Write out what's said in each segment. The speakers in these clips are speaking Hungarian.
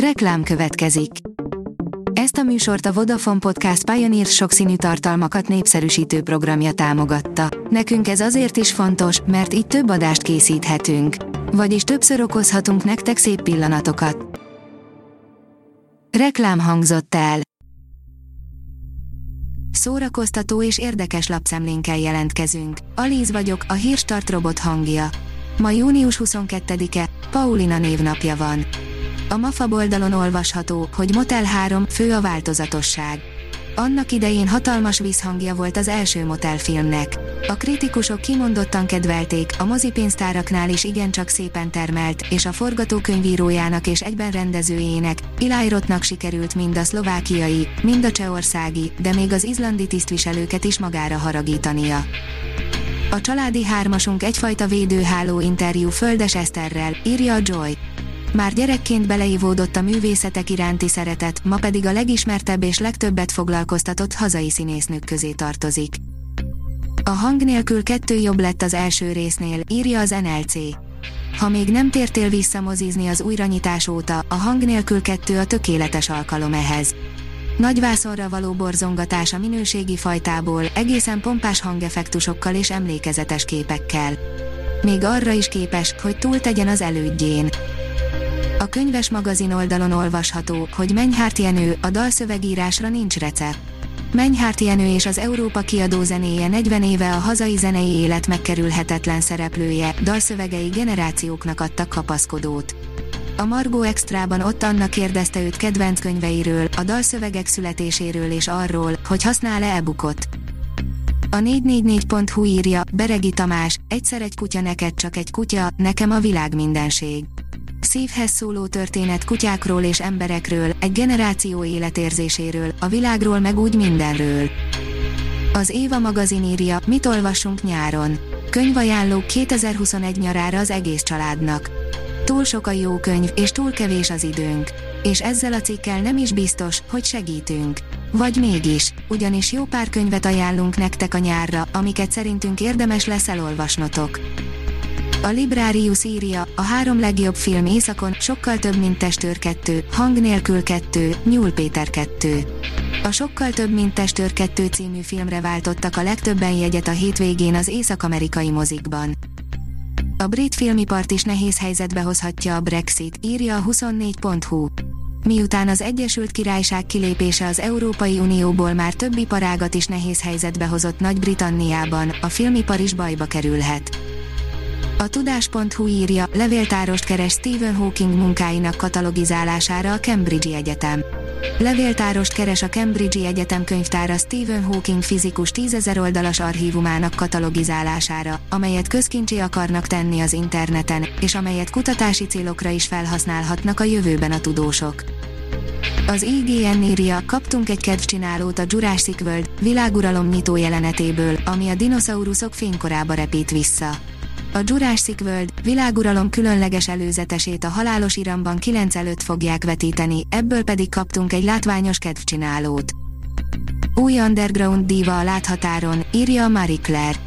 Reklám következik. Ezt a műsort a Vodafone Podcast Pioneer sokszínű tartalmakat népszerűsítő programja támogatta. Nekünk ez azért is fontos, mert így több adást készíthetünk. Vagyis többször okozhatunk nektek szép pillanatokat. Reklám hangzott el. Szórakoztató és érdekes lapszemlénkkel jelentkezünk. Alíz vagyok, a hírstart robot hangja. Ma június 22-e, Paulina névnapja van. A MAFA oldalon olvasható, hogy Motel 3 fő a változatosság. Annak idején hatalmas visszhangja volt az első Motel filmnek. A kritikusok kimondottan kedvelték, a mozipénztáraknál is igencsak szépen termelt, és a forgatókönyvírójának és egyben rendezőjének, Ilajrotnak sikerült mind a szlovákiai, mind a csehországi, de még az izlandi tisztviselőket is magára haragítania. A családi hármasunk egyfajta védőháló interjú Földes Eszterrel, írja a Joy. Már gyerekként beleivódott a művészetek iránti szeretet, ma pedig a legismertebb és legtöbbet foglalkoztatott hazai színésznők közé tartozik. A hang nélkül kettő jobb lett az első résznél, írja az NLC. Ha még nem tértél vissza mozizni az újranyitás óta, a hang nélkül kettő a tökéletes alkalom ehhez. Nagy vászonra való borzongatás a minőségi fajtából, egészen pompás hangeffektusokkal és emlékezetes képekkel. Még arra is képes, hogy túl tegyen az elődjén. A könyves magazin oldalon olvasható, hogy Menyhárt Jenő, a dalszövegírásra nincs recept. Menyhárt Jenő és az Európa kiadó zenéje 40 éve a hazai zenei élet megkerülhetetlen szereplője, dalszövegei generációknak adtak kapaszkodót. A Margó Extrában ott Anna kérdezte őt kedvenc könyveiről, a dalszövegek születéséről és arról, hogy használ-e e-bookot. A 444.hu írja, Beregi Tamás, egyszer egy kutya neked csak egy kutya, nekem a világ mindenség szívhez szóló történet kutyákról és emberekről, egy generáció életérzéséről, a világról meg úgy mindenről. Az Éva magazin írja, mit olvasunk nyáron. Könyvajánló 2021 nyarára az egész családnak. Túl sok a jó könyv, és túl kevés az időnk. És ezzel a cikkel nem is biztos, hogy segítünk. Vagy mégis, ugyanis jó pár könyvet ajánlunk nektek a nyárra, amiket szerintünk érdemes lesz elolvasnotok. A Librarius írja, a három legjobb film éjszakon, sokkal több, mint Testőr 2, Hang nélkül 2, Nyúl Péter 2. A Sokkal több, mint Testőr 2 című filmre váltottak a legtöbben jegyet a hétvégén az észak-amerikai mozikban. A brit filmipart is nehéz helyzetbe hozhatja a Brexit, írja a 24.hu. Miután az Egyesült Királyság kilépése az Európai Unióból már több iparágat is nehéz helyzetbe hozott Nagy-Britanniában, a filmipar is bajba kerülhet. A tudás.hu írja, levéltárost keres Stephen Hawking munkáinak katalogizálására a Cambridge Egyetem. Levéltárost keres a Cambridge Egyetem könyvtára Stephen Hawking fizikus tízezer oldalas archívumának katalogizálására, amelyet közkincsi akarnak tenni az interneten, és amelyet kutatási célokra is felhasználhatnak a jövőben a tudósok. Az IGN írja, kaptunk egy kedvcsinálót a Jurassic World világuralom nyitó jelenetéből, ami a dinoszauruszok fénykorába repít vissza. A Jurassic World világuralom különleges előzetesét a halálos iramban 9 előtt fogják vetíteni, ebből pedig kaptunk egy látványos kedvcsinálót. Új underground diva a láthatáron, írja a Marie Claire.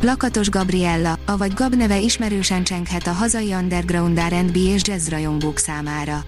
Lakatos Gabriella, avagy Gab neve ismerősen csenghet a hazai underground R&B és jazz rajongók számára.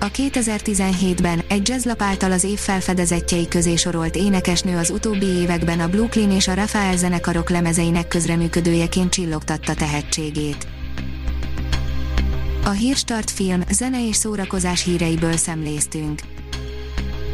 A 2017-ben egy jazzlap által az év felfedezettjei közé sorolt énekesnő az utóbbi években a Brooklyn és a Rafael zenekarok lemezeinek közreműködőjeként csillogtatta tehetségét. A Hírstart film, zene és szórakozás híreiből szemléztünk.